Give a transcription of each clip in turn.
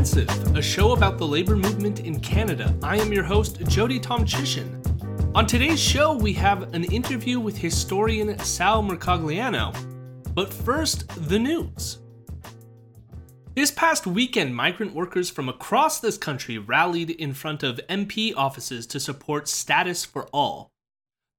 A show about the labor movement in Canada. I am your host, Jody Tomchishen. On today's show, we have an interview with historian Sal Mercogliano. But first, the news. This past weekend, migrant workers from across this country rallied in front of MP offices to support Status for All.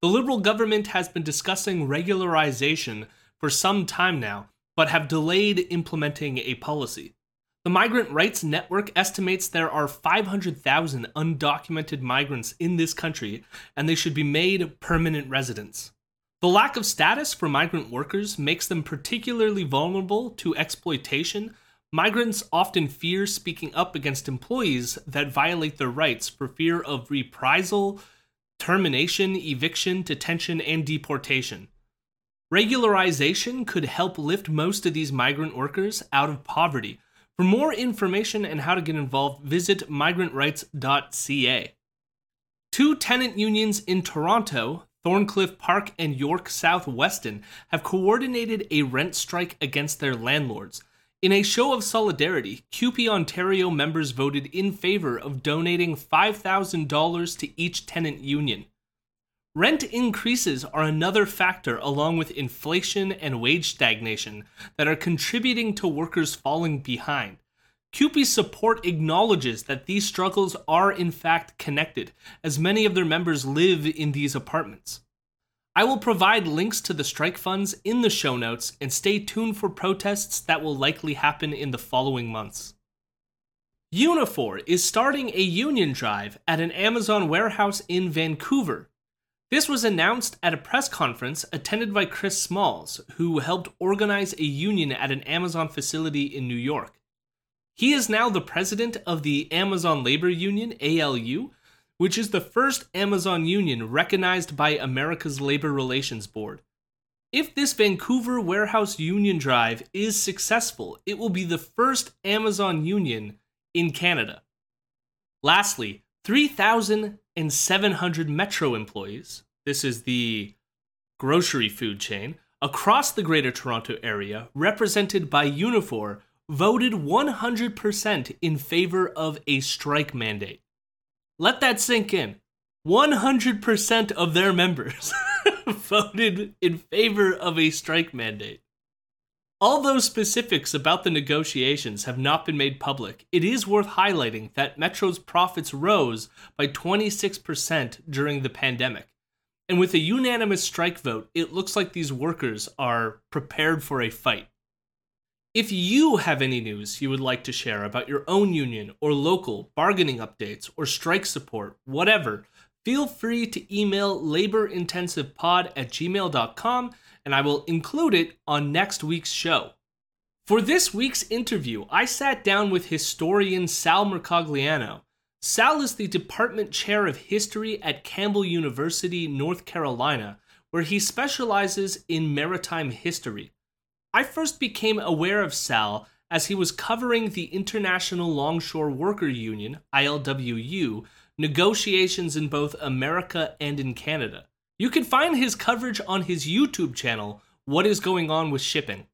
The Liberal government has been discussing regularization for some time now, but have delayed implementing a policy. The Migrant Rights Network estimates there are 500,000 undocumented migrants in this country, and they should be made permanent residents. The lack of status for migrant workers makes them particularly vulnerable to exploitation. Migrants often fear speaking up against employees that violate their rights for fear of reprisal, termination, eviction, detention, and deportation. Regularization could help lift most of these migrant workers out of poverty for more information and how to get involved, visit migrantrights.ca. Two tenant unions in Toronto, Thorncliffe Park and York South Weston, have coordinated a rent strike against their landlords. In a show of solidarity, CUPE Ontario members voted in favor of donating $5,000 to each tenant union. Rent increases are another factor, along with inflation and wage stagnation, that are contributing to workers falling behind. CUPE's support acknowledges that these struggles are in fact connected, as many of their members live in these apartments. I will provide links to the strike funds in the show notes and stay tuned for protests that will likely happen in the following months. Unifor is starting a union drive at an Amazon warehouse in Vancouver this was announced at a press conference attended by Chris Smalls, who helped organize a union at an Amazon facility in New York. He is now the president of the Amazon Labor Union, ALU, which is the first Amazon union recognized by America's Labor Relations Board. If this Vancouver warehouse union drive is successful, it will be the first Amazon union in Canada. Lastly, 3,700 Metro employees, this is the grocery food chain, across the Greater Toronto Area, represented by Unifor, voted 100% in favor of a strike mandate. Let that sink in. 100% of their members voted in favor of a strike mandate. Although specifics about the negotiations have not been made public, it is worth highlighting that Metro's profits rose by 26% during the pandemic. And with a unanimous strike vote, it looks like these workers are prepared for a fight. If you have any news you would like to share about your own union or local bargaining updates or strike support, whatever, feel free to email laborintensivepod at gmail.com and I will include it on next week's show. For this week's interview, I sat down with historian Sal Mercogliano. Sal is the department chair of history at Campbell University, North Carolina, where he specializes in maritime history. I first became aware of Sal as he was covering the International Longshore Worker Union, ILWU, negotiations in both America and in Canada. You can find his coverage on his YouTube channel, What is Going On with Shipping.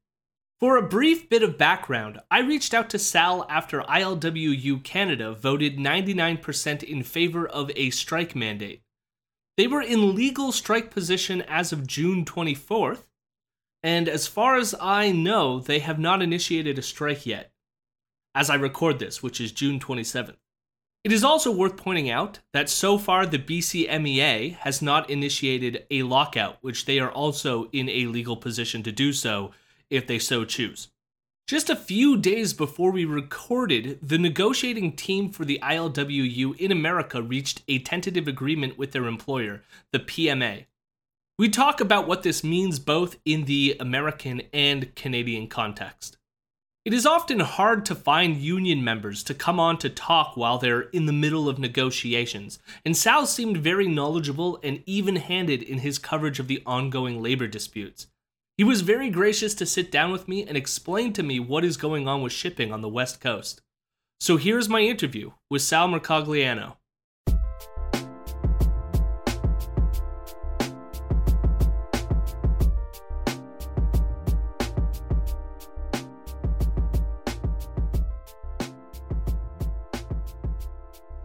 For a brief bit of background, I reached out to Sal after ILWU Canada voted 99% in favor of a strike mandate. They were in legal strike position as of June 24th, and as far as I know, they have not initiated a strike yet, as I record this, which is June 27th. It is also worth pointing out that so far the BCMEA has not initiated a lockout, which they are also in a legal position to do so if they so choose. Just a few days before we recorded, the negotiating team for the ILWU in America reached a tentative agreement with their employer, the PMA. We talk about what this means both in the American and Canadian context. It is often hard to find union members to come on to talk while they're in the middle of negotiations, and Sal seemed very knowledgeable and even handed in his coverage of the ongoing labor disputes. He was very gracious to sit down with me and explain to me what is going on with shipping on the West Coast. So here's my interview with Sal Mercogliano.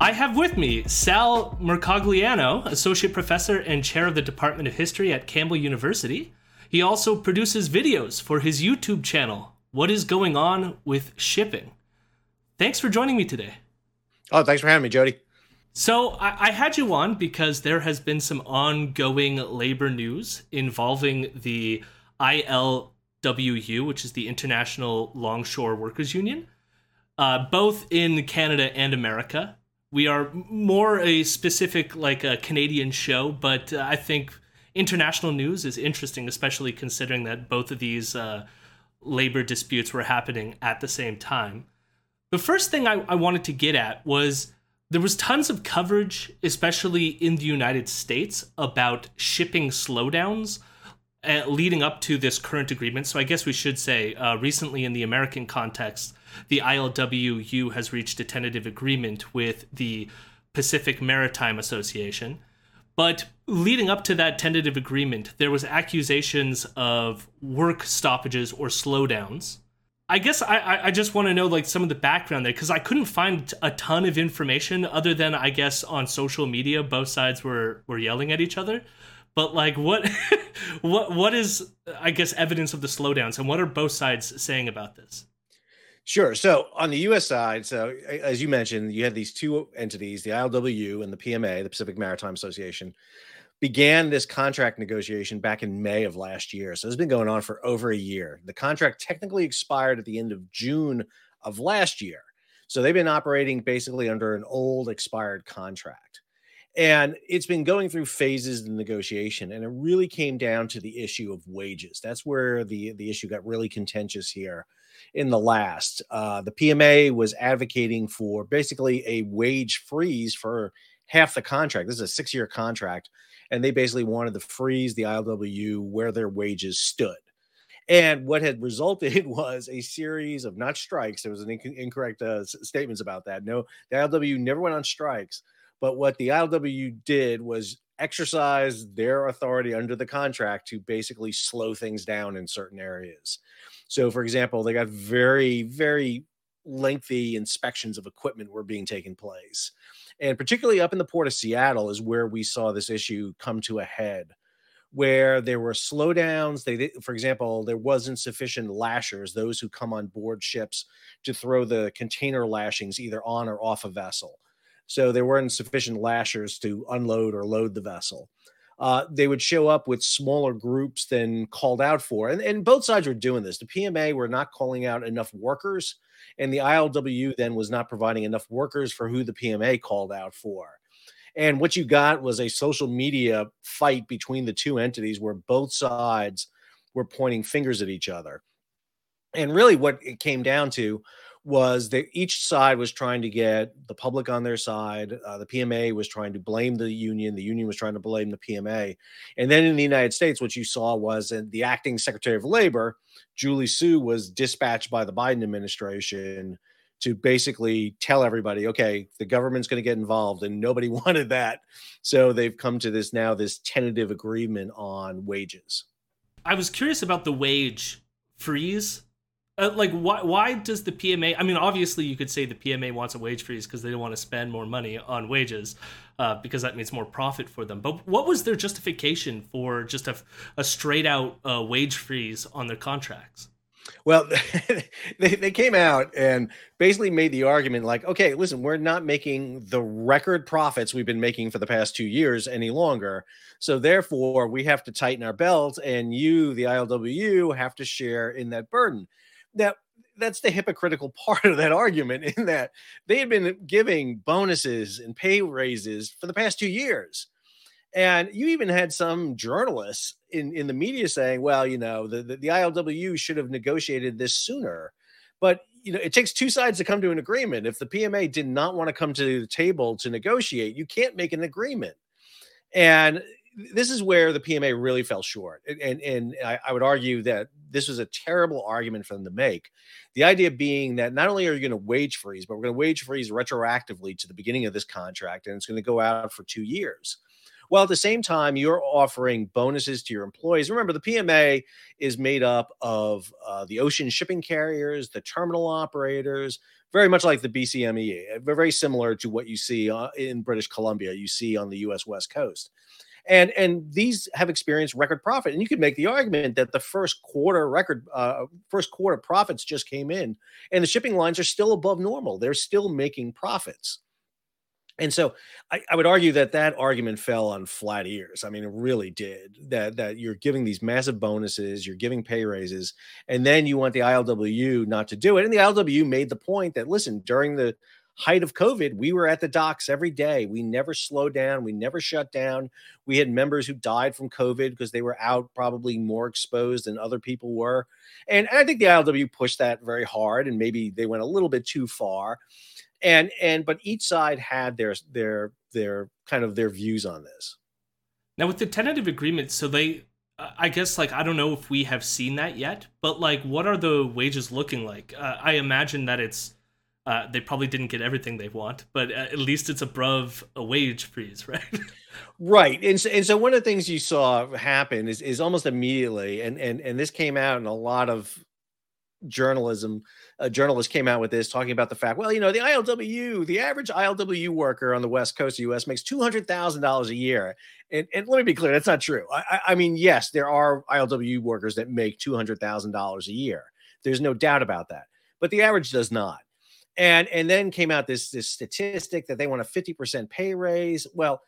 I have with me Sal Mercogliano, Associate Professor and Chair of the Department of History at Campbell University. He also produces videos for his YouTube channel, What is Going On with Shipping? Thanks for joining me today. Oh, thanks for having me, Jody. So, I, I had you on because there has been some ongoing labor news involving the ILWU, which is the International Longshore Workers Union, uh, both in Canada and America we are more a specific like a Canadian show, but uh, I think international news is interesting, especially considering that both of these uh, labor disputes were happening at the same time. The first thing I, I wanted to get at was there was tons of coverage, especially in the United States, about shipping slowdowns uh, leading up to this current agreement. So I guess we should say uh, recently in the American context the ILWU has reached a tentative agreement with the Pacific Maritime Association. But leading up to that tentative agreement, there was accusations of work stoppages or slowdowns. I guess I, I just want to know like some of the background there because I couldn't find a ton of information other than I guess on social media both sides were were yelling at each other. But like what what what is I guess evidence of the slowdowns and what are both sides saying about this? Sure. So on the U.S. side, so as you mentioned, you had these two entities, the ILWU and the PMA, the Pacific Maritime Association, began this contract negotiation back in May of last year. So it's been going on for over a year. The contract technically expired at the end of June of last year. So they've been operating basically under an old expired contract. And it's been going through phases of negotiation, and it really came down to the issue of wages. That's where the, the issue got really contentious here in the last. Uh, the PMA was advocating for basically a wage freeze for half the contract. This is a six year contract, and they basically wanted to freeze the ILWU where their wages stood. And what had resulted was a series of not strikes. There was an inc- incorrect uh, statements about that. No, the ILWU never went on strikes. But what the ILWU did was exercise their authority under the contract to basically slow things down in certain areas. So, for example, they got very, very lengthy inspections of equipment were being taken place. And particularly up in the port of Seattle is where we saw this issue come to a head, where there were slowdowns. They, for example, there wasn't sufficient lashers, those who come on board ships to throw the container lashings either on or off a vessel. So there weren't sufficient lashers to unload or load the vessel uh, they would show up with smaller groups than called out for. And, and both sides were doing this. The PMA were not calling out enough workers, and the ILWU then was not providing enough workers for who the PMA called out for. And what you got was a social media fight between the two entities where both sides were pointing fingers at each other. And really, what it came down to was that each side was trying to get the public on their side. Uh, the PMA was trying to blame the union. The union was trying to blame the PMA. And then in the United States, what you saw was the acting Secretary of Labor, Julie Su, was dispatched by the Biden administration to basically tell everybody, okay, the government's going to get involved, and nobody wanted that. So they've come to this now, this tentative agreement on wages. I was curious about the wage freeze uh, like why why does the PMA I mean obviously you could say the PMA wants a wage freeze because they don't want to spend more money on wages uh, because that means more profit for them. But what was their justification for just a, a straight out uh, wage freeze on their contracts? Well they, they came out and basically made the argument like okay listen we're not making the record profits we've been making for the past two years any longer. So therefore we have to tighten our belt and you the ilwu have to share in that burden now, that's the hypocritical part of that argument in that they had been giving bonuses and pay raises for the past two years. And you even had some journalists in, in the media saying, well, you know, the, the, the ILWU should have negotiated this sooner. But, you know, it takes two sides to come to an agreement. If the PMA did not want to come to the table to negotiate, you can't make an agreement. And this is where the PMA really fell short. And, and, I, I, would argue that this was a terrible argument for them to make. The idea being that not only are you going to wage freeze, but we're going to wage freeze retroactively to the beginning of this contract, and it's going to go out for two years. while at the same time you're offering bonuses to your employees. Remember, the PMA is made up of uh, the ocean shipping carriers, the terminal operators, very much like the BCME, very similar to what you see uh, in British Columbia, you see on the US West Coast and and these have experienced record profit and you could make the argument that the first quarter record uh, first quarter profits just came in and the shipping lines are still above normal they're still making profits and so I, I, would argue that that argument fell on flat ears. I mean, it really did. That that you're giving these massive bonuses, you're giving pay raises, and then you want the ILWU not to do it. And the ILWU made the point that listen, during the height of COVID, we were at the docks every day. We never slowed down. We never shut down. We had members who died from COVID because they were out probably more exposed than other people were. And, and I think the ILW pushed that very hard and maybe they went a little bit too far. And and but each side had their their their kind of their views on this. Now with the tentative agreement, so they I guess like I don't know if we have seen that yet, but like what are the wages looking like? Uh, I imagine that it's uh, they probably didn't get everything they want, but at least it's above a wage freeze, right? right, and so, and so one of the things you saw happen is is almost immediately, and and and this came out in a lot of journalism. A journalist came out with this talking about the fact, well, you know, the ILWU, the average ILWU worker on the west coast of the U.S. makes two hundred thousand dollars a year, and, and let me be clear, that's not true. I, I mean, yes, there are ILWU workers that make two hundred thousand dollars a year. There's no doubt about that, but the average does not and and then came out this this statistic that they want a 50% pay raise well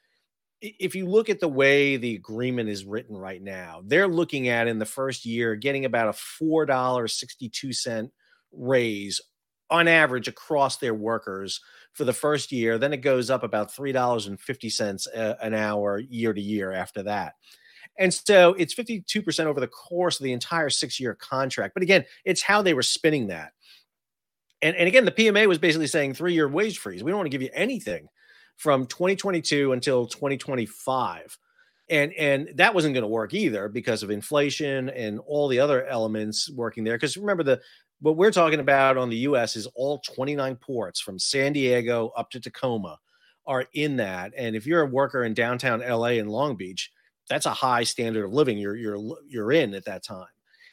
if you look at the way the agreement is written right now they're looking at in the first year getting about a $4.62 raise on average across their workers for the first year then it goes up about $3.50 uh, an hour year to year after that and so it's 52% over the course of the entire six year contract. But again, it's how they were spinning that. And, and again, the PMA was basically saying three year wage freeze. We don't want to give you anything from 2022 until 2025. And and that wasn't going to work either because of inflation and all the other elements working there. Because remember the what we're talking about on the US is all 29 ports from San Diego up to Tacoma are in that. And if you're a worker in downtown LA and Long Beach, that's a high standard of living you're you're you're in at that time.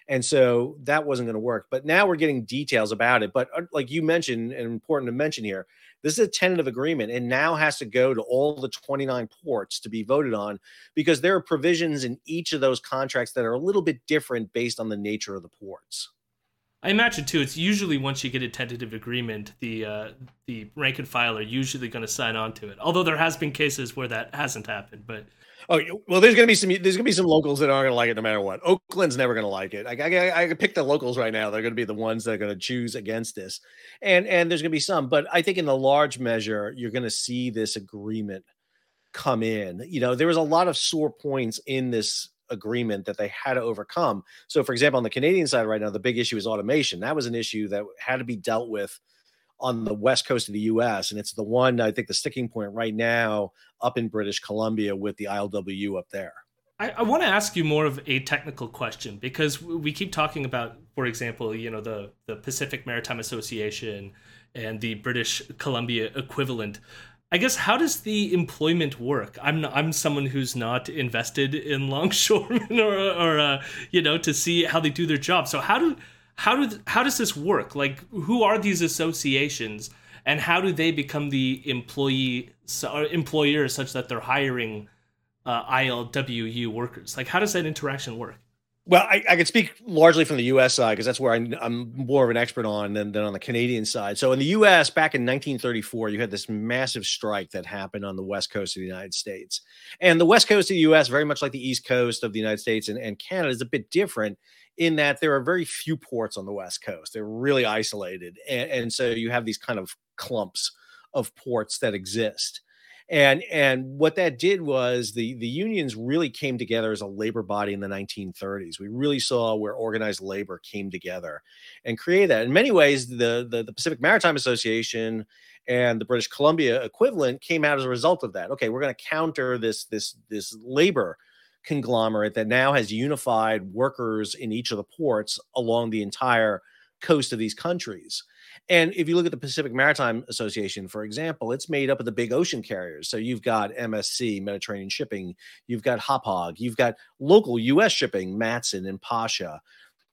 And so that wasn't going to work. But now we're getting details about it. But uh, like you mentioned, and important to mention here, this is a tentative agreement and now has to go to all the 29 ports to be voted on because there are provisions in each of those contracts that are a little bit different based on the nature of the ports. I imagine too. It's usually once you get a tentative agreement, the uh, the rank and file are usually going to sign on to it. Although there has been cases where that hasn't happened, but Oh well, there's gonna be some. There's gonna be some locals that aren't gonna like it no matter what. Oakland's never gonna like it. I, I, pick the locals right now. They're gonna be the ones that are gonna choose against this, and and there's gonna be some. But I think in the large measure, you're gonna see this agreement come in. You know, there was a lot of sore points in this agreement that they had to overcome. So, for example, on the Canadian side right now, the big issue is automation. That was an issue that had to be dealt with on the west coast of the US. And it's the one, I think, the sticking point right now up in British Columbia with the ILWU up there. I, I want to ask you more of a technical question because we keep talking about, for example, you know, the, the Pacific Maritime Association and the British Columbia equivalent. I guess how does the employment work? I'm not, I'm someone who's not invested in longshoremen or or uh, you know to see how they do their job. So how do how do how does this work? Like, who are these associations, and how do they become the employee or employers such that they're hiring uh, ILWU workers? Like, how does that interaction work? Well, I, I can speak largely from the U.S. side because that's where I, am more of an expert on than, than on the Canadian side. So, in the U.S., back in 1934, you had this massive strike that happened on the west coast of the United States. And the west coast of the U.S., very much like the east coast of the United States and, and Canada, is a bit different in that there are very few ports on the West Coast. They're really isolated. And, and so you have these kind of clumps of ports that exist. And and what that did was the the unions really came together as a labor body in the 1930s. We really saw where organized labor came together and created that. In many ways, the the, the Pacific Maritime Association and the British Columbia equivalent came out as a result of that. Okay, we're going to counter this this this labor conglomerate that now has unified workers in each of the ports along the entire coast of these countries. And if you look at the Pacific Maritime Association, for example, it's made up of the big ocean carriers. So you've got MSC, Mediterranean Shipping, you've got Hapag, you've got local US shipping, Matson and Pasha.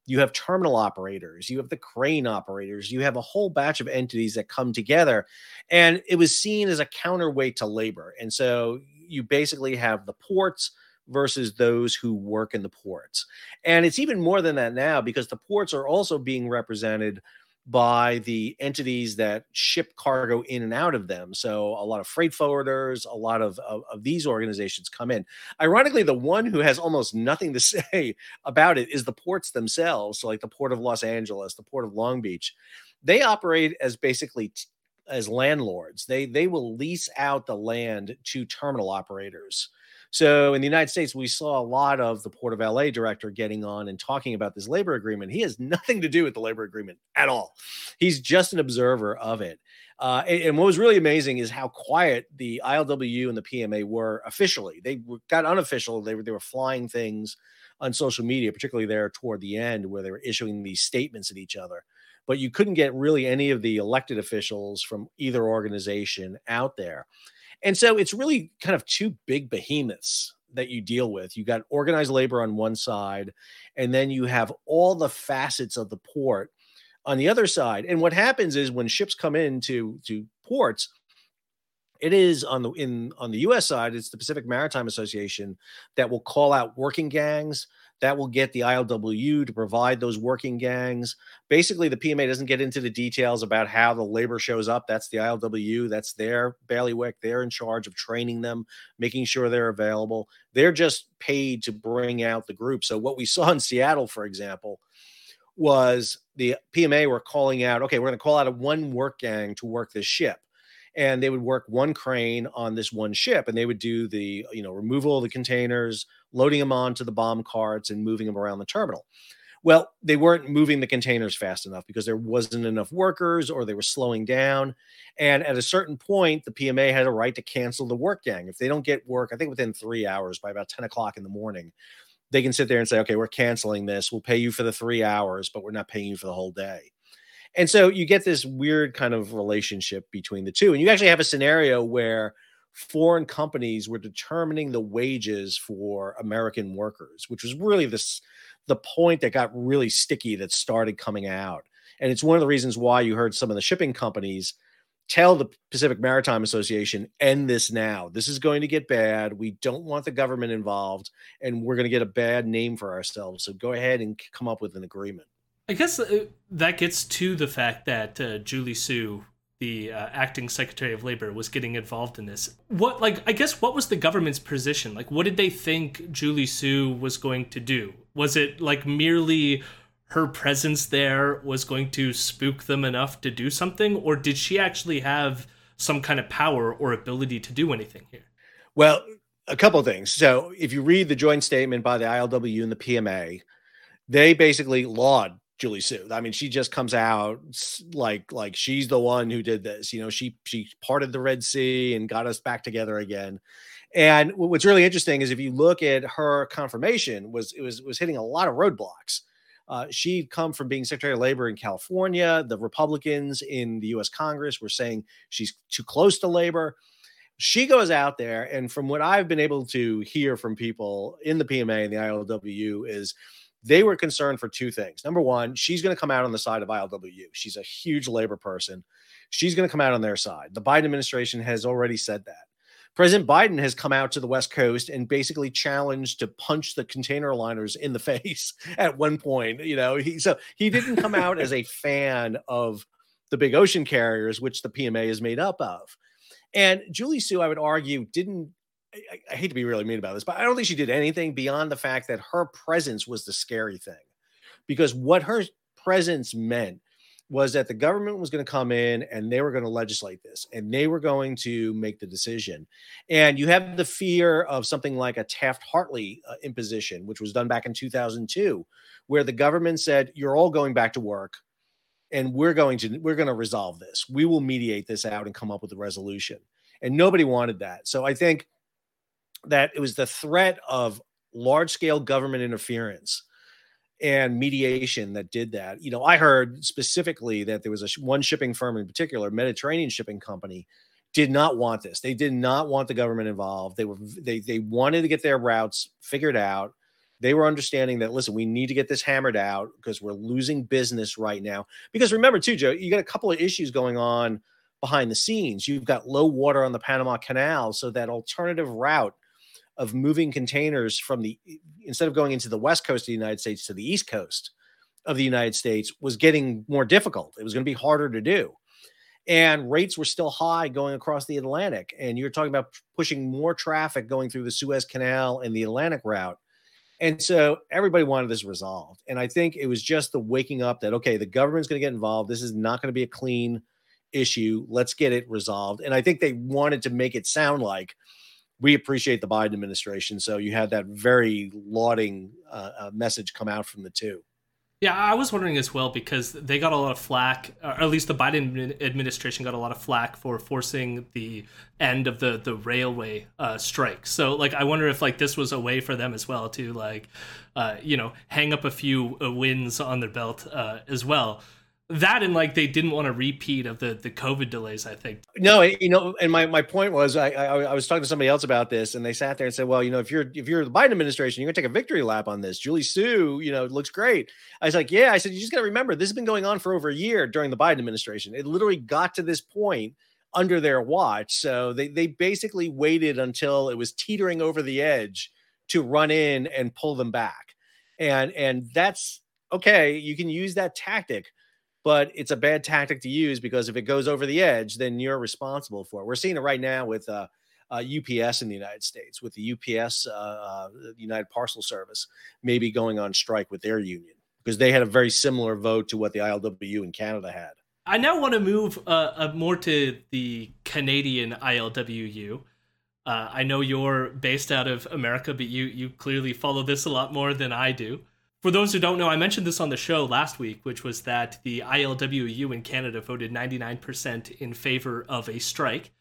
You have terminal operators, you have the crane operators, you have a whole batch of entities that come together. And it was seen as a counterweight to labor. And so you basically have the ports versus those who work in the ports. And it's even more than that now because the ports are also being represented by the entities that ship cargo in and out of them. So a lot of freight forwarders, a lot of, of, of, these organizations come in. Ironically, the one who has almost nothing to say about it is the ports themselves. So like the Port of Los Angeles, the Port of Long Beach, they operate as basically t- as landlords. They they will lease out the land to terminal operators. So in the United States, we saw a lot of the Port of LA director getting on and talking about this labor agreement. He has nothing to do with the labor agreement at all. He's just an observer of it. Uh, and, and, what was really amazing is how quiet the ILWU and the PMA were officially. They got unofficial. They were they were flying things on social media, particularly there toward the end, where they were issuing these statements at each other. But you couldn't get really any of the elected officials from either organization out there. And so it's really kind of two big behemoths that you deal with. You got organized labor on one side, and then you have all the facets of the port on the other side. And what happens is when ships come into to ports, it is on the in on the US side, it's the Pacific Maritime Association that will call out working gangs that will get the ILWU to provide those working gangs. Basically, the PMA doesn't get into the details about how the labor shows up. That's the ILWU, that's their bailiwick. They're in charge of training them, making sure they're available. They're just paid to bring out the group. So, what we saw in Seattle, for example, was the PMA were calling out, okay, we're going to call out a one work gang to work this ship and they would work one crane on this one ship and they would do the you know removal of the containers loading them onto the bomb carts and moving them around the terminal. Well they weren't moving the containers fast enough because there wasn't enough workers or they were slowing down and at a certain point the pma had a right to cancel the work gang. If they don't get work i think within three hours by about 10 o'clock in the morning they can sit there and say okay we're canceling this. We'll pay you for the three hours but we're not paying you for the whole day and so you get this weird kind of relationship between the two. And you actually have a scenario where foreign companies were determining the wages for American workers, which was really this the point that got really sticky that started coming out. And it's one of the reasons why you heard some of the shipping companies tell the Pacific Maritime Association, end this now. This is going to get bad. We don't want the government involved, and we're going to get a bad name for ourselves. So go ahead and come up with an agreement. I guess uh, that gets to the fact that uh, Julie Su, the uh, acting Secretary of Labor, was getting involved in this. What, like, I guess, what was the government's position? Like, what did they think Julie Su was going to do? Was it like merely her presence there was going to spook them enough to do something, or did she actually have some kind of power or ability to do anything here? Well, a couple things. So, if you read the joint statement by the ILWU and the PMA, they basically laud Julie Su. I mean, she just comes out like like she's the one who did this. You know, she she parted the Red Sea and got us back together again. And what's really interesting is if you look at her confirmation, was it was was hitting a lot of roadblocks. Uh, she'd come from being Secretary of Labor in California. The Republicans in the U.S. Congress were saying she's too close to labor. She goes out there, and from what I've been able to hear from people in the PMA and the ILWU, is they were concerned for two things. Number one, she's going to come out on the side of ILWU. She's a huge labor person. She's going to come out on their side. The Biden administration has already said that. President Biden has come out to the West Coast and basically challenged to punch the container liners in the face at one point. You know, he so he didn't come out as a fan of the big ocean carriers, which the PMA is made up of. And Julie Su, I would argue, didn't I, I, hate to be really mean about this, but I don't think she did anything beyond the fact that her presence was the scary thing. Because what her presence meant was that the government was going to come in and they were going to legislate this and they were going to make the decision. And you have the fear of something like a Taft Hartley uh, imposition, which was done back in 2002, where the government said, You're all going back to work and we're going to we're going to resolve this we will mediate this out and come up with a resolution and nobody wanted that so i think that it was the threat of large scale government interference and mediation that did that. You know, I heard specifically that there was a one shipping firm in particular, Mediterranean Shipping Company, did not want this. They did not want the government involved. They were they they wanted to get their routes figured out. They were understanding that listen, we need to get this hammered out because we're losing business right now. Because remember too, Joe, you got a couple of issues going on behind the scenes. You've got low water on the Panama Canal, so that alternative route of moving containers from the instead of going into the west coast of the United States to the east coast of the United States was getting more difficult. It was going to be harder to do. And rates were still high going across the Atlantic. And you're talking about pushing more traffic going through the Suez Canal and the Atlantic route. And so everybody wanted this resolved. And I think it was just the waking up that, okay, the government's going to get involved. This is not going to be a clean issue. Let's get it resolved. And I think they wanted to make it sound like we appreciate the Biden administration. So you had that very lauding uh, uh, message come out from the two. Yeah, I was wondering as well because they got a lot of flack, or at least the Biden administration got a lot of flack for forcing the end of the the railway uh, strike. So, like, I wonder if like this was a way for them as well to like, uh, you know, hang up a few uh, wins on their belt uh, as well that and like they didn't want a repeat of the the COVID delays. I think. No, you know, and my, my point was I, I, I was talking to somebody else about this, and they sat there and said, well, you know, if you're if you're the Biden administration, you're gonna take a victory lap on this. Julie Su, you know, looks great. I was like, yeah. I said, you just got to remember, this has been going on for over a year during the Biden administration. It literally got to this point under their watch, so they they basically waited until it was teetering over the edge to run in and pull them back, and and that's okay. You can use that tactic but it's a bad tactic to use because if it goes over the edge, then you're responsible for it. We're seeing it right now with uh, uh, UPS in the United States, with the UPS, uh, uh United Parcel Service, maybe going on strike with their union because they had a very similar vote to what the ILWU in Canada had. I now want to move uh, uh, more to the Canadian ILWU. I know you're based out of America, but you you clearly follow this a lot more than I do. For those who don't know, I mentioned this on the show last week, which was that the ILWU in Canada voted 99% in favor of a strike.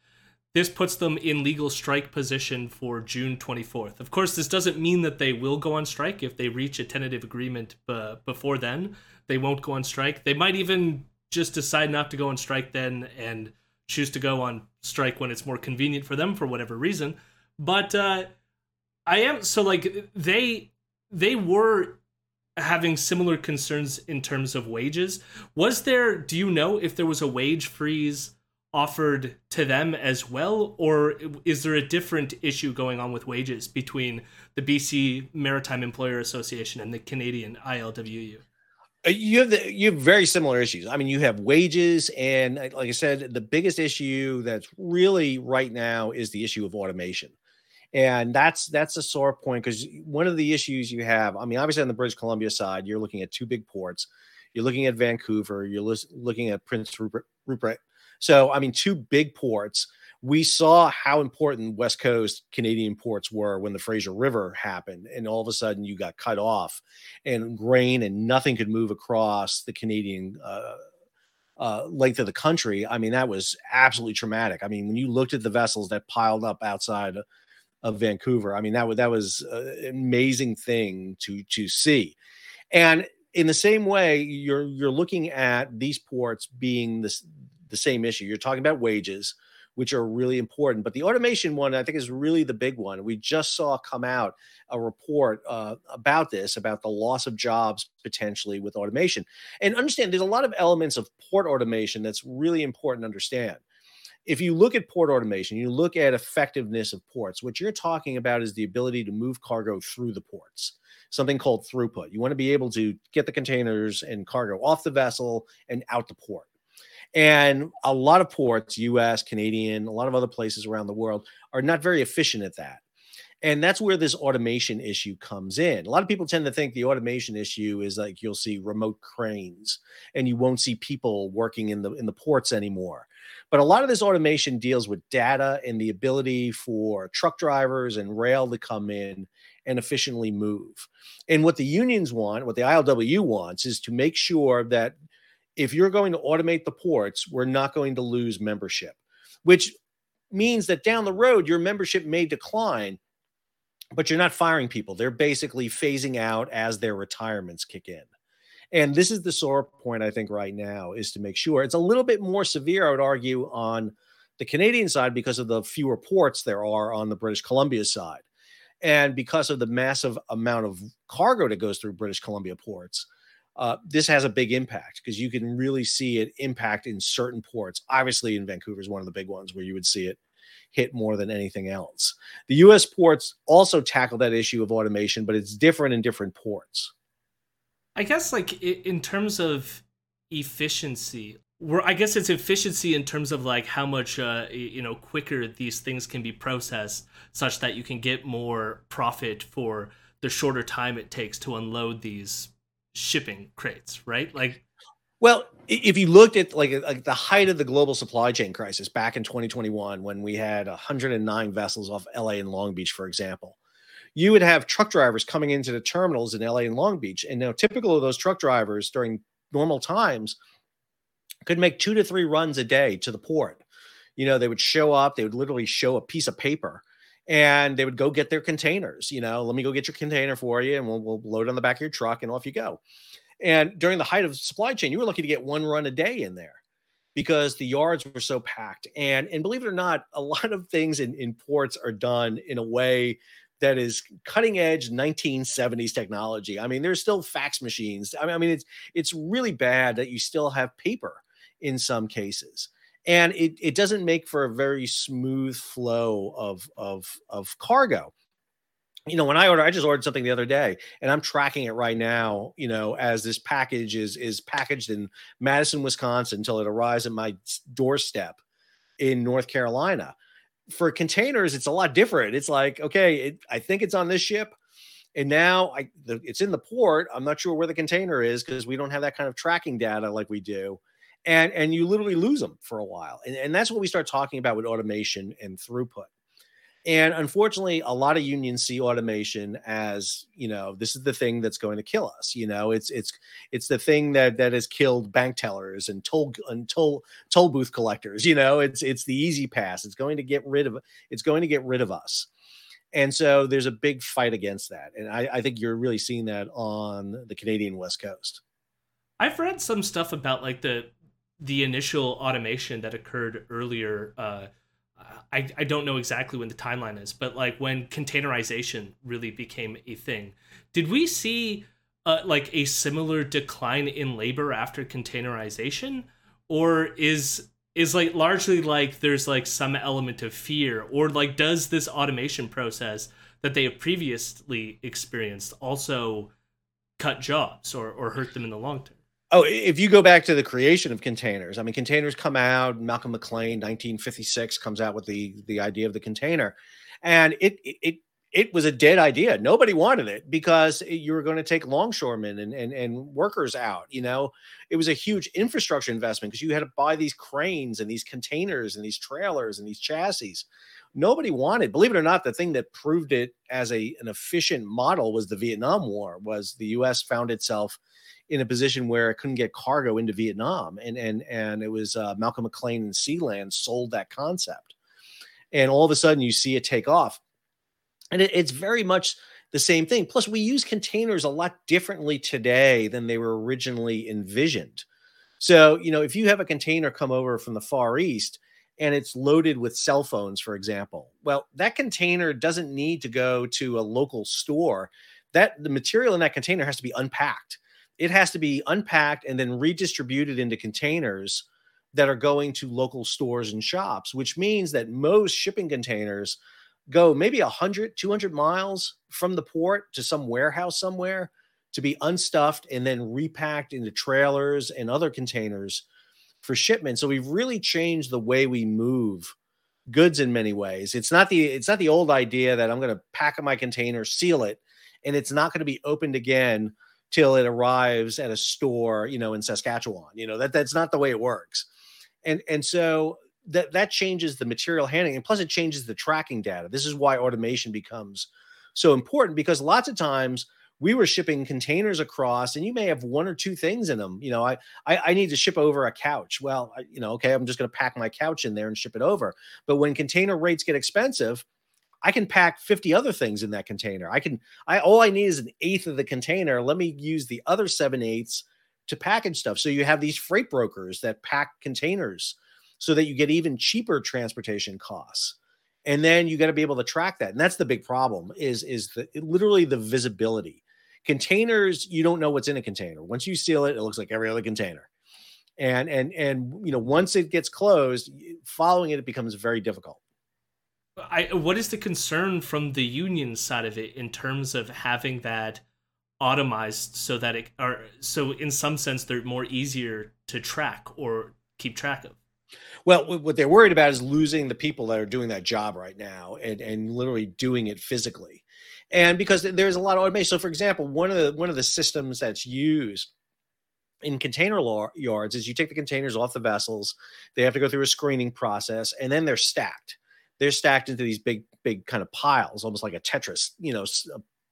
This puts them in legal strike position for June 24th. Of course, this doesn't mean that they will go on strike if they reach a tentative agreement b- before then. They won't go on strike. They might even just decide not to go on strike then and choose to go on strike when it's more convenient for them for whatever reason. But uh, I am so like they they were having similar concerns in terms of wages. Was there, do you know if there was a wage freeze offered to them as well? Or is there a different issue going on with wages between the BC Maritime Employer Association and the Canadian ILWU? Uh, you have the, you have very similar issues. I mean, you have wages, and like I said, the biggest issue that's really right now is the issue of automation and that's that's a sore point because one of the issues you have i mean obviously on the british columbia side you're looking at two big ports you're looking at vancouver you're looking at prince rupert, rupert so i mean two big ports we saw how important west coast canadian ports were when the fraser river happened and all of a sudden you got cut off and grain and nothing could move across the canadian uh, uh, length of the country. I mean, that was absolutely traumatic. I mean, when you looked at the vessels that piled up outside of Vancouver. I mean, that was that was an amazing thing to to see. And in the same way, you're you're looking at these ports being this the same issue. You're talking about wages, which are really important, but the automation one I think is really the big one. We just saw come out a report uh, about this, about the loss of jobs potentially with automation. And understand, there's a lot of elements of port automation that's really important to understand if you look at port automation, you look at effectiveness of ports, what you're talking about is the ability to move cargo through the ports, something called throughput. You want to be able to get the containers and cargo off the vessel and out the port. And a lot of ports, US, Canadian, a lot of other places around the world, are not very efficient at that. And that's where this automation issue comes in. A lot of people tend to think the automation issue is like you'll see remote cranes and you won't see people working in the in the ports anymore. But a lot of this automation deals with data and the ability for truck drivers and rail to come in and efficiently move. And what the unions want, what the ILWU wants, is to make sure that if you're going to automate the ports, we're not going to lose membership, which means that down the road, your membership may decline but you're not firing people. They're basically phasing out as their retirements kick in. And this is the sore point, I think, right now is to make sure it's a little bit more severe, I would argue, on the Canadian side because of the fewer ports there are on the British Columbia side. And because of the massive amount of cargo that goes through British Columbia ports, uh, this has a big impact because you can really see it impact in certain ports. Obviously, in Vancouver is one of the big ones where you would see it hit more than anything else. The US ports also tackle that issue of automation, but it's different in different ports. I guess, like, in terms of efficiency, where I guess it's efficiency in terms of like how much uh, you know quicker these things can be processed, such that you can get more profit for the shorter time it takes to unload these shipping crates, right? Like, well, if you looked at like, like the height of the global supply chain crisis back in 2021, when we had 109 vessels off LA and Long Beach, for example, you would have truck drivers coming into the terminals in LA and Long Beach, and now typical of those truck drivers during normal times could make two to three runs a day to the port. You know, they would show up, they would literally show a piece of paper and they would go get their containers. You know, let me go get your container for you and we'll, we'll load on the back of your truck and off you go. And during the height of supply chain, you were lucky to get one run a day in there because the yards were so packed. And and believe it or not, a lot of things in, in ports are done in a way that is cutting edge 1970s technology. I mean, there's still fax machines. I mean, I mean, it's it's really bad that you still have paper in some cases. And it, it doesn't make for a very smooth flow of, of, of cargo you know when i order i just ordered something the other day and i'm tracking it right now you know as this package is is packaged in madison wisconsin until it arrives at my doorstep in north carolina for containers it's a lot different. It's like okay it, i think it's on this ship and now I, the, it's in the port. I'm not sure where the container is because we don't have that kind of tracking data like we do. And and you literally lose them for a while. And, and that's what we start talking about with automation and throughput and unfortunately a lot of unions see automation as you know this is the thing that's going to kill us you know? It's it's it's the thing that that has killed bank tellers and toll and toll toll booth collectors you know? It's it's the E-ZPass. it's going to get rid of it's going to get rid of us. And so there's a big fight against that. And i, I think you're really seeing that on the canadian west coast. I've read some stuff about like the the initial automation that occurred earlier uh, I, I don't know exactly when the timeline is but like when containerization really became a thing. Did we see uh, like a similar decline in labor after containerization? Or is is like largely like there's like some element of fear? Or like does this automation process that they have previously experienced also cut jobs or, or hurt them in the long term Oh, if you go back to the creation of containers, I mean, containers come out. Malcolm McLean, 1956, comes out with the the idea of the container, and it it it was a dead idea. Nobody wanted it because you were going to take longshoremen and, and and workers out. You know, it was a huge infrastructure investment because you had to buy these cranes and these containers and these trailers and these chassis. Nobody wanted. Believe it or not, the thing that proved it as a an efficient model was the Vietnam War. Was the U.S. found itself in a position where it couldn't get cargo into Vietnam, and and and it was uh, Malcolm McLean and Sea-Land sold that concept, and all of a sudden you see it take off, and it, it's very much the same thing. Plus, we use containers a lot differently today than they were originally envisioned. So, you know, if you have a container come over from the Far East and it's loaded with cell phones, for example, well, that container doesn't need to go to a local store. That the material in that container has to be unpacked it has to be unpacked and then redistributed into containers that are going to local stores and shops, which means that most shipping containers go maybe 100, 200 miles from the port to some warehouse somewhere to be unstuffed and then repacked into trailers and other containers for shipment. So we've really changed the way we move goods in many ways. It's not the it's not the old idea that I'm going to pack up my container, seal it, and it's not going to be opened again till it arrives at a store, you know, in Saskatchewan. You know, that that's not the way it works. And and so that that changes the material handling and plus it changes the tracking data. This is why automation becomes so important because lots of times we were shipping containers across and you may have one or two things in them you know i i, I need to ship over a couch well I, you know okay i'm just going to pack my couch in there and ship it over but when container rates get expensive I can pack 50 other things in that container. I can, I all I need is an eighth of the container. Let me use the other seven eighths to package stuff. So you have these freight brokers that pack containers so that you get even cheaper transportation costs. And then you got to be able to track that. And that's the big problem is is the literally the visibility. Containers, you don't know what's in a container. Once you seal it, it looks like every other container. And and and you know, once it gets closed, following it, it becomes very difficult. I, what is the concern from the union side of it in terms of having that automized so that it or so in some sense they're more easier to track or keep track of well what they're worried about is losing the people that are doing that job right now and and literally doing it physically. And because there's a lot of automation. So for example one of the one of the systems that's used in container yards is you take the containers off the vessels they have to go through a screening process and then they're stacked. They're stacked into these big big kind of piles almost like a tetris you know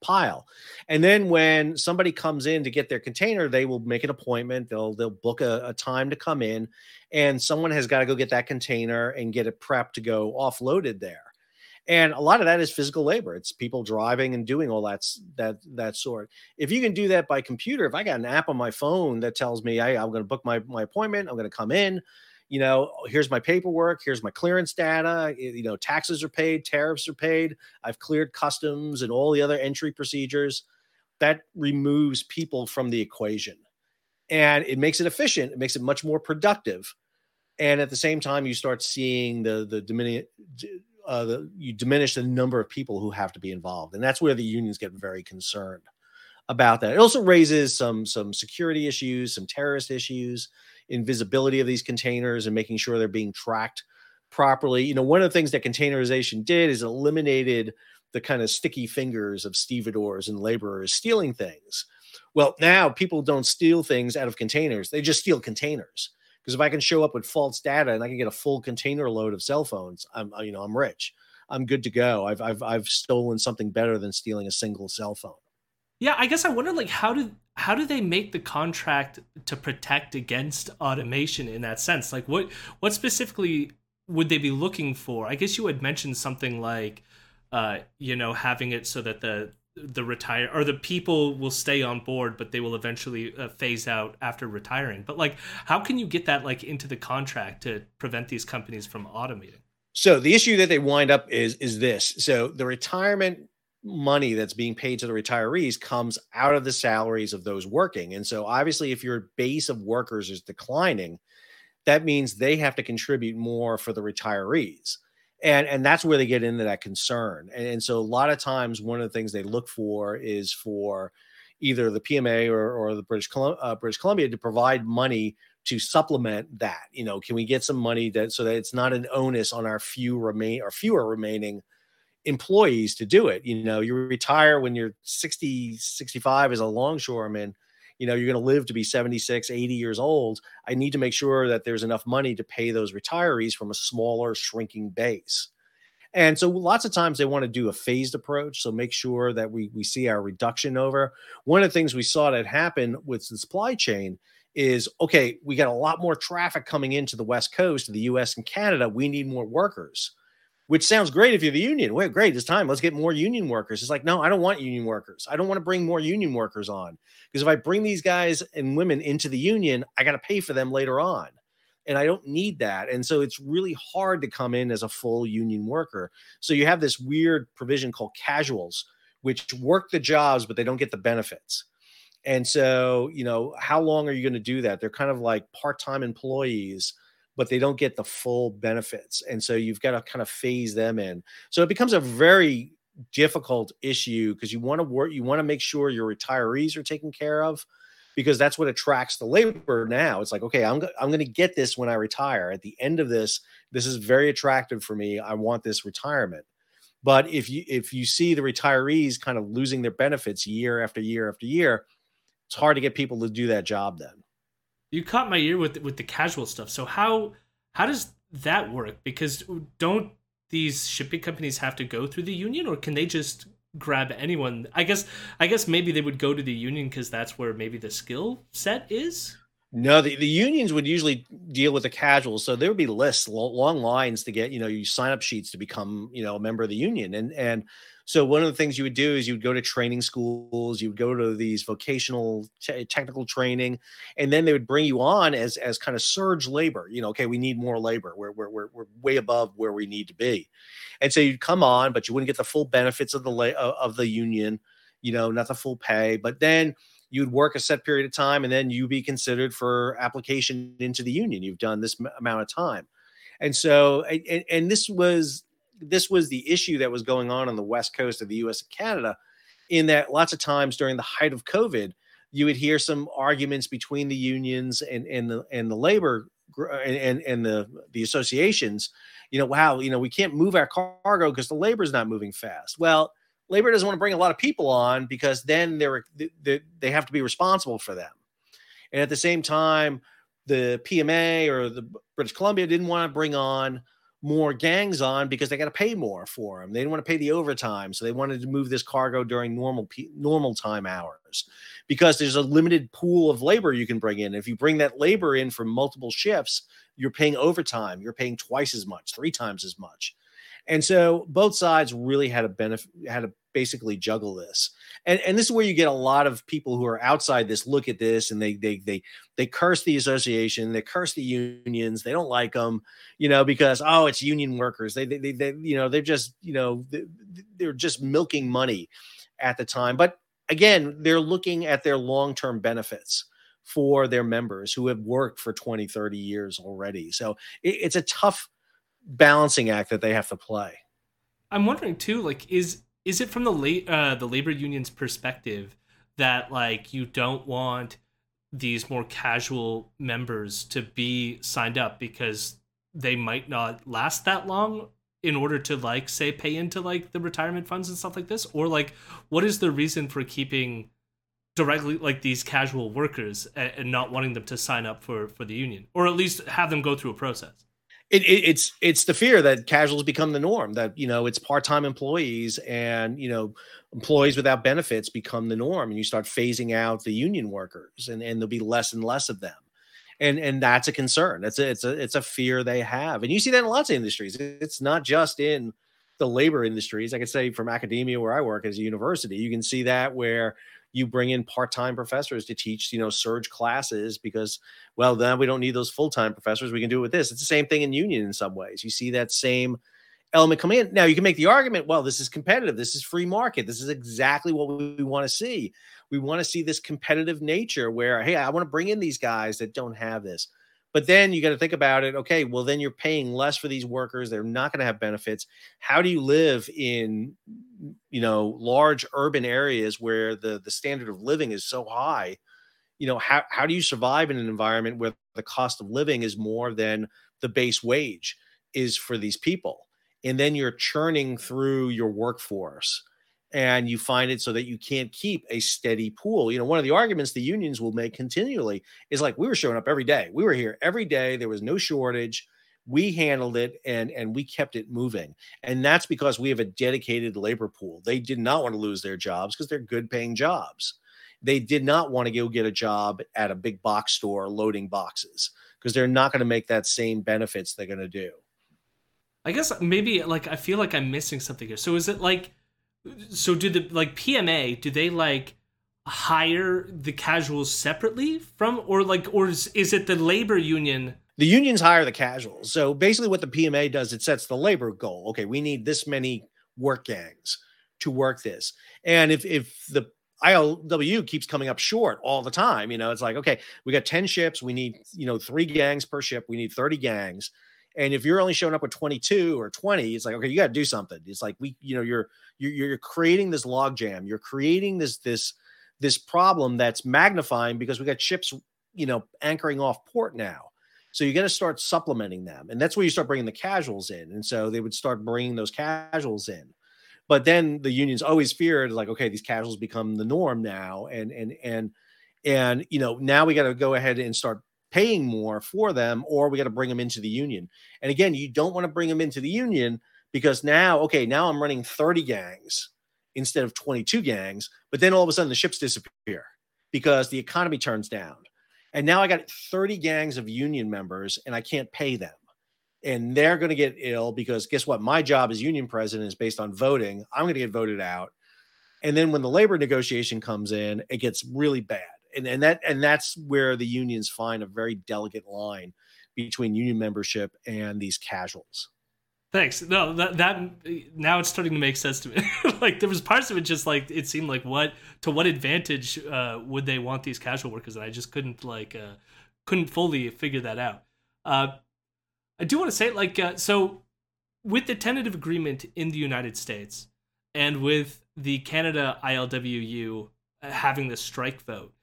pile. And then when somebody comes in to get their container, they will make an appointment. They'll they'll book a, a time to come in, and someone has got to go get that container and get it prepped to go offloaded there. And a lot of that is physical labor. It's people driving and doing all that that that sort. If you can do that by computer, if I got an app on my phone that tells me, "Hey, I'm going to book my my appointment. I'm going to come in," you know, here's my paperwork, here's my clearance data, you know, taxes are paid, tariffs are paid, I've cleared customs and all the other entry procedures. That removes people from the equation. And it makes it efficient, it makes it much more productive. And at the same time, you start seeing the the diminish uh, the, you diminish the number of people who have to be involved, and that's where the unions get very concerned about that. It also raises some some security issues, some terrorist issues invisibility of these containers and making sure they're being tracked properly. You know, one of the things that containerization did is eliminated the kind of sticky fingers of stevedores and laborers stealing things. Well, now people don't steal things out of containers; they just steal containers. Because if I can show up with false data and I can get a full container load of cell phones, I'm uh, you know I'm rich. I'm good to go. I've I've I've stolen something better than stealing a single cell phone. Yeah, I guess I wonder like how do how do they make the contract to protect against automation in that sense? Like what what specifically would they be looking for? I guess you had mentioned something like uh, you know, having it so that the the retire or the people will stay on board but they will eventually uh, phase out after retiring but like how can you get that like into the contract to prevent these companies from automating so the issue that they wind up is is this so the retirement money that's being paid to the retirees comes out of the salaries of those working. And so obviously if your base of workers is declining, that means they have to contribute more for the retirees. And and that's where they get into that concern. And, and so a lot of times one of the things they look for is for either the PMA or, or the British, uh, British Columbia to provide money to supplement that. You know, can we get some money that so that it's not an onus on our few remain or fewer remaining employees to do it. You know, you retire when you're 60, 65 as a longshoreman, you know, you're going to live to be 76, 80 years old. I need to make sure that there's enough money to pay those retirees from a smaller, shrinking base. And so lots of times they want to do a phased approach. So make sure that we, we see our reduction over. One of the things we saw that happen with the supply chain is okay, we got a lot more traffic coming into the West Coast the US and Canada. We need more workers which sounds great if you're the union. Wait, great, it's time. Let's get more union workers. It's like, no, I don't want union workers. I don't want to bring more union workers on because if I bring these guys and women into the union, I got to pay for them later on. And I don't need that. And so it's really hard to come in as a full union worker. So you have this weird provision called casuals, which work the jobs, but they don't get the benefits. And so, you know, how long are you going to do that? They're kind of like part time employees but they don't get the full benefits. And so you've got to kind of phase them in. So it becomes a very difficult issue because you want to work, you want to make sure your retirees are taken care of because that's what attracts the labor now. It's like, okay, I'm, I'm going to get this when I retire. At the end of this, this is very attractive for me. I want this retirement. But if you if you see the retirees kind of losing their benefits year after year after year, it's hard to get people to do that job then you caught my ear with with the casual stuff. So how how does that work? Because don't these shipping companies have to go through the union, or can they just grab anyone? I guess I guess maybe they would go to the union because that's where maybe the skill set is. No, the, the unions would usually deal with the casuals. So there would be lists, long lines to get, you know, you sign up sheets to become, you know, a member of the union. And and so one of the things you would do is you would go to training schools, you would go to these vocational t- technical training, and then they would bring you on as as kind of surge labor. You know, okay, we need more labor. We're we're we're, we're way above where we need to be, and so you'd come on, but you wouldn't get the full benefits of the of the union. You know, not the full pay, but then you'd work a set period of time and then you be considered for application into the union you've done this m- amount of time and so and, and, this was this was the issue that was going on on the west coast of the us and canada in that lots of times during the height of covid you would hear some arguments between the unions and and the and the labor and and the the associations you know wow you know we can't move our cargo because the labor is not moving fast well labor doesn't want to bring a lot of people on because then they're, they they have to be responsible for them. And at the same time, the PMA or the British Columbia didn't want to bring on more gangs on because they got to pay more for them. They didn't want to pay the overtime, so they wanted to move this cargo during normal normal time hours because there's a limited pool of labor you can bring in. If you bring that labor in from multiple shifts, you're paying overtime. You're paying twice as much, three times as much. And so both sides really had a benefit, had to basically juggle this. And and this is where you get a lot of people who are outside this look at this and they they they they curse the association, they curse the unions, they don't like them, you know, because oh, it's union workers. They they they, they you know, they're just, you know, they're just milking money at the time. But again, they're looking at their long-term benefits for their members who have worked for 20, 30 years already. So it, it's a tough balancing act that they have to play. I'm wondering too, like, is is it from the late uh, the labor union's perspective that like you don't want these more casual members to be signed up because they might not last that long in order to like say pay into like the retirement funds and stuff like this? Or like what is the reason for keeping directly like these casual workers and, and not wanting them to sign up for for the union? Or at least have them go through a process it, it, it's it's the fear that casuals become the norm that you know it's part-time employees and you know employees without benefits become the norm and you start phasing out the union workers and and there'll be less and less of them. And and that's a concern. That's a, it's a it's a fear they have. And you see that in lots of industries. It's not just in the labor industries i could say from academia where i work as a university you can see that where you bring in part-time professors to teach you know surge classes because well then we don't need those full-time professors we can do it with this. It's the same thing in union in some ways. You see that same element come in. Now you can make the argument well this is competitive this is free market this is exactly what we want to see. We want to see this competitive nature where hey i want to bring in these guys that don't have this but then you got to think about it. Okay, well, then you're paying less for these workers. They're not going to have benefits. How do you live in, you know, large urban areas where the the standard of living is so high? You know, how how do you survive in an environment where the cost of living is more than the base wage is for these people? And then you're churning through your workforce and you find it so that you can't keep a steady pool. You know, one of the arguments the unions will make continually is like we were showing up every day. We were here every day. There was no shortage. We handled it and and we kept it moving. And that's because we have a dedicated labor pool. They did not want to lose their jobs because they're good paying jobs. They did not want to go get a job at a big box store loading boxes because they're not going to make that same benefits they're going to do. I guess maybe like I feel like I'm missing something here. So is it like so do the like PMA do they like hire the casuals separately from or like or is, is it the labor union the unions hire the casuals so basically what the pma does it sets the labor goal okay we need this many work gangs to work this and if if the ILW keeps coming up short all the time. You know, it's like, okay, we got 10 ships. We need, you know, three gangs per ship. We need 30 gangs. And if you're only showing up with 22 or 20, it's like, okay, you got to do something. It's like we, you know, you're you're you're creating this logjam. You're creating this this this problem that's magnifying because we got ships, you know, anchoring off port now. So you got to start supplementing them, and that's where you start bringing the casuals in. And so they would start bringing those casuals in. But then the unions always feared, like, okay, these casuals become the norm now, and and and and you know now we got to go ahead and start paying more for them or we got to bring them into the union. And again, you don't want to bring them into the union because now, okay, now I'm running 30 gangs instead of 22 gangs, but then all of a sudden the ships disappear because the economy turns down. And now I got 30 gangs of union members and I can't pay them. And they're going to get ill because guess what? My job as union president is based on voting. I'm going to get voted out. And then when the labor negotiation comes in, it gets really bad. And, and that and that's where the unions find a very delicate line between union membership and these casuals. Thanks. No, that that now it's starting to make sense to me. like there was parts of it just like it seemed like what to what advantage uh, would they want these casual workers, and I just couldn't like uh, couldn't fully figure that out. Uh, I do want to say like uh, so with the tentative agreement in the United States and with the Canada ILWU having the strike vote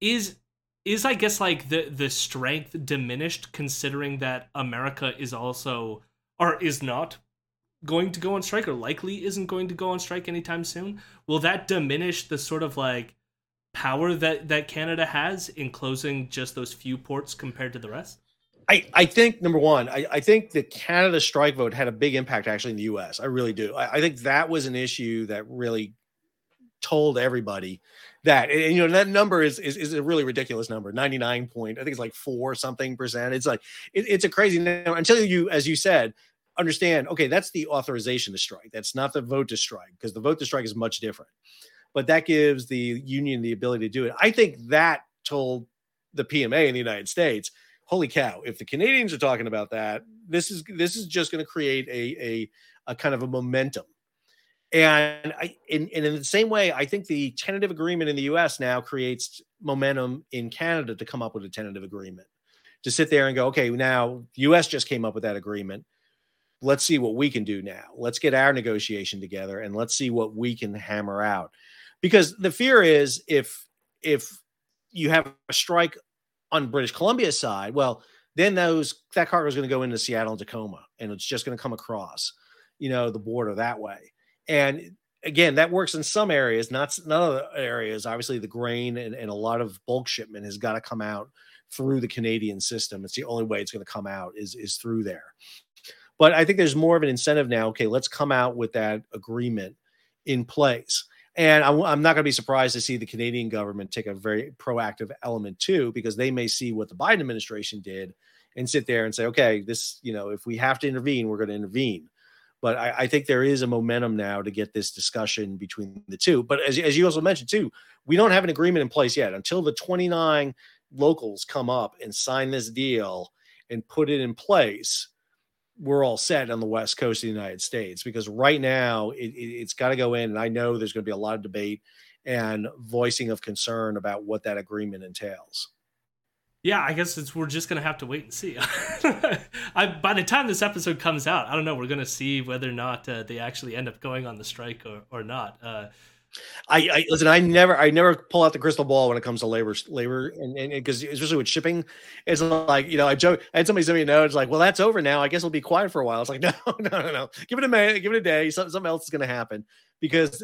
is is I guess like the the strength diminished considering that America is also or is not going to go on strike or likely isn't going to go on strike anytime soon will that diminish the sort of like power that that canada has in closing just those few ports compared to the rest I, I think number one, I, I think the Canada strike vote had a big impact actually in the US. I really do. I, I think that was an issue that really told everybody that and, you know that number is, is is a really ridiculous number 99 point i think it's like four something percent. It's like it, it's a crazy number. Until you as you said understand okay that's the authorization to strike. That's not the vote to strike because the vote to strike is much different. But that gives the union the ability to do it. I think that told the pma in the united states holy cow if the canadians are talking about that this is this is just going to create a, a a kind of a momentum and I, in, and in the same way, I think the tentative agreement in the U.S. now creates momentum in Canada to come up with a tentative agreement. To sit there and go, okay, now the U.S. just came up with that agreement let's see what we can do now. Let's get our negotiation together and let's see what we can hammer out. Because the fear is if if you have a strike on British Columbia side, well, then those that cargo is going to go into Seattle and Tacoma, and it's just going to come across, you know, the border that way. And again, that works in some areas, not of the areas. Obviously, the grain and, and a lot of bulk shipment has got to come out through the Canadian system. It's the only way it's going to come out is is through there. But I think there's more of an incentive now. Okay, let's come out with that agreement in place. And I'm, I'm not going to be surprised to see the Canadian government take a very proactive element too, because they may see what the Biden administration did and sit there and say, okay, this, you know, if we have to intervene, we're going to intervene. But I, I, think there is a momentum now to get this discussion between the two. But as, as you also mentioned too, we don't have an agreement in place yet until the 29 locals come up and sign this deal and put it in place we're all set on the west coast of the United States because right now it, it, has got to go in, and I know there's going to be a lot of debate and voicing of concern about what that agreement entails. Yeah, I guess it's we're just gonna have to wait and see. I, by the time this episode comes out, I don't know. We're gonna see whether or not uh, they actually end up going on the strike or, or not. Uh, I, I, listen. I never, I never pull out the crystal ball when it comes to labor, labor, and because especially with shipping, it's like you know, I joke. I had somebody send me a note. It's like, well, that's over now. I guess it'll be quiet for a while. It's like, no, no, no, no. Give it a minute. Give it a day. Something, something else is going to happen because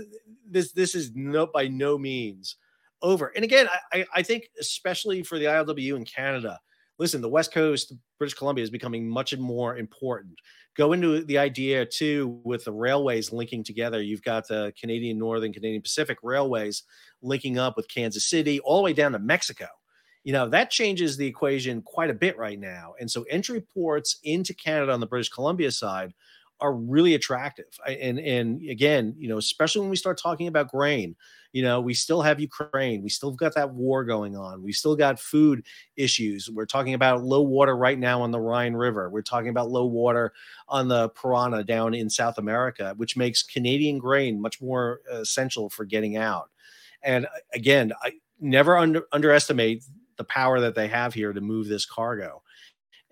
this, this is no by no means over. And again, I, I think especially for the ILWU in Canada, listen, the West Coast, British Columbia is becoming much more important go into the idea too with the railways linking together. You've got the Canadian Northern, Canadian Pacific railways linking up with Kansas City all the way down to Mexico. You know, that changes the equation quite a bit right now. And so entry ports into Canada on the British Columbia side are really attractive. And and again, you know, especially when we start talking about grain, you know, we still have Ukraine, we still got that war going on, we still got food issues. We're talking about low water right now on the Rhine River. We're talking about low water on the Parana down in South America, which makes Canadian grain much more uh, essential for getting out. And uh, again, I never under, underestimate the power that they have here to move this cargo.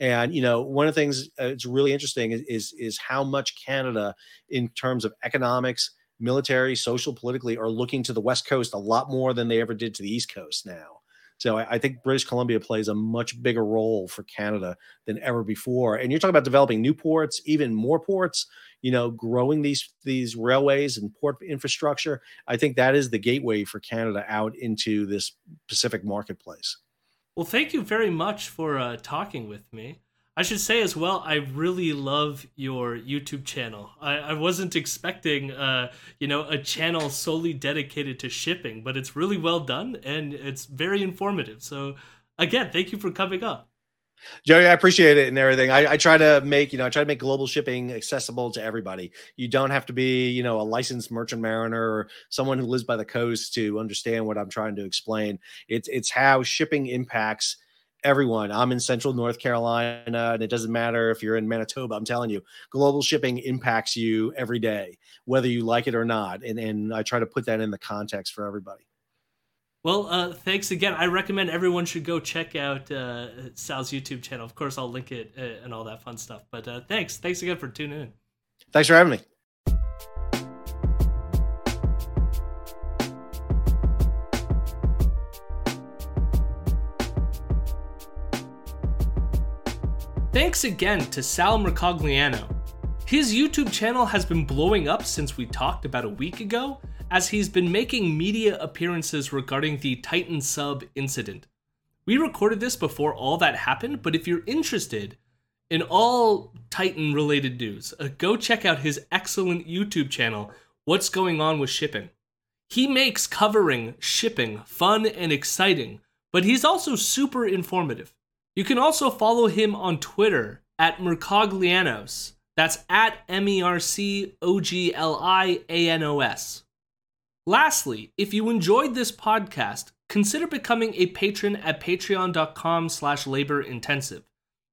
And you know, one of the things uh, that's really interesting is, is is how much Canada, in terms of economics, military, social, politically, are looking to the West Coast a lot more than they ever did to the East Coast now. So I, I, think British Columbia plays a much bigger role for Canada than ever before. And you're talking about developing new ports, even more ports. You know, growing these these railways and port infrastructure. I think that is the gateway for Canada out into this Pacific marketplace. Well, thank you very much for uh, talking with me. I should say as well, I really love your YouTube channel. I, I wasn't expecting, uh, you know, a channel solely dedicated to shipping, but it's really well done and it's very informative. So again, thank you for coming up. Jody, I appreciate it and everything. I, I, try to make, you know, I try to make global shipping accessible to everybody. You don't have to be, you know, a licensed merchant mariner or someone who lives by the coast to understand what I'm trying to explain. It's it's how shipping impacts everyone. I'm in central North Carolina, and it doesn't matter if you're in Manitoba. I'm telling you, global shipping impacts you every day, whether you like it or not. And and I try to put that in the context for everybody. Well, uh, thanks again. I recommend everyone should go check out uh, Sal's YouTube channel. Of course, I'll link it uh, and all that fun stuff. But uh, thanks. Thanks again for tuning in. Thanks for having me. Thanks again to Sal Mercogliano. His YouTube channel has been blowing up since we talked about a week ago, as he's been making media appearances regarding the Titan sub incident. We recorded this before all that happened, but if you're interested in all Titan related news, uh, go check out his excellent YouTube channel, What's Going On with Shipping. He makes covering shipping fun and exciting, but he's also super informative. You can also follow him on Twitter at Mercoglianos. That's at M E R C O G L I A N O S. Lastly, if you enjoyed this podcast, consider becoming a patron at patreon.com slash labor intensive.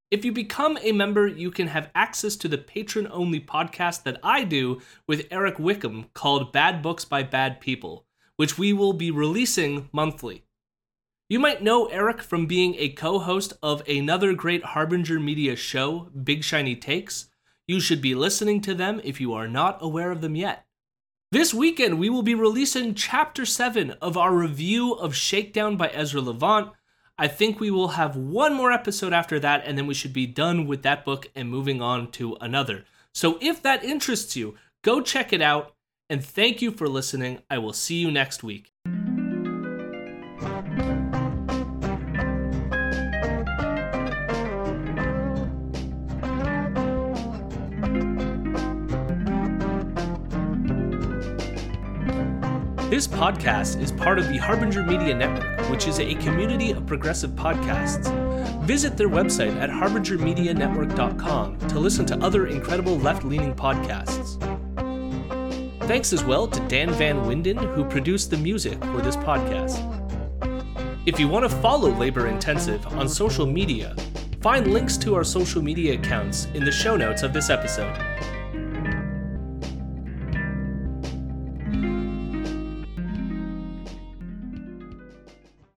If you become a member, you can have access to the patron only podcast that I do with Eric Wickham called Bad Books by Bad People, which we will be releasing monthly. You might know Eric from being a co host of another great Harbinger Media show, Big Shiny Takes. You should be listening to them if you are not aware of them yet. This weekend, we will be releasing Chapter 7 of our review of Shakedown by Ezra Levant. I think we will have one more episode after that, and then we should be done with that book and moving on to another. So if that interests you, go check it out, and thank you for listening. I will see you next week. This podcast is part of the Harbinger Media Network, which is a community of progressive podcasts. Visit their website at harbingermedianetwork.com to listen to other incredible left leaning podcasts. Thanks as well to Dan Van Winden, who produced the music for this podcast. If you want to follow Labor Intensive on social media, find links to our social media accounts in the show notes of this episode.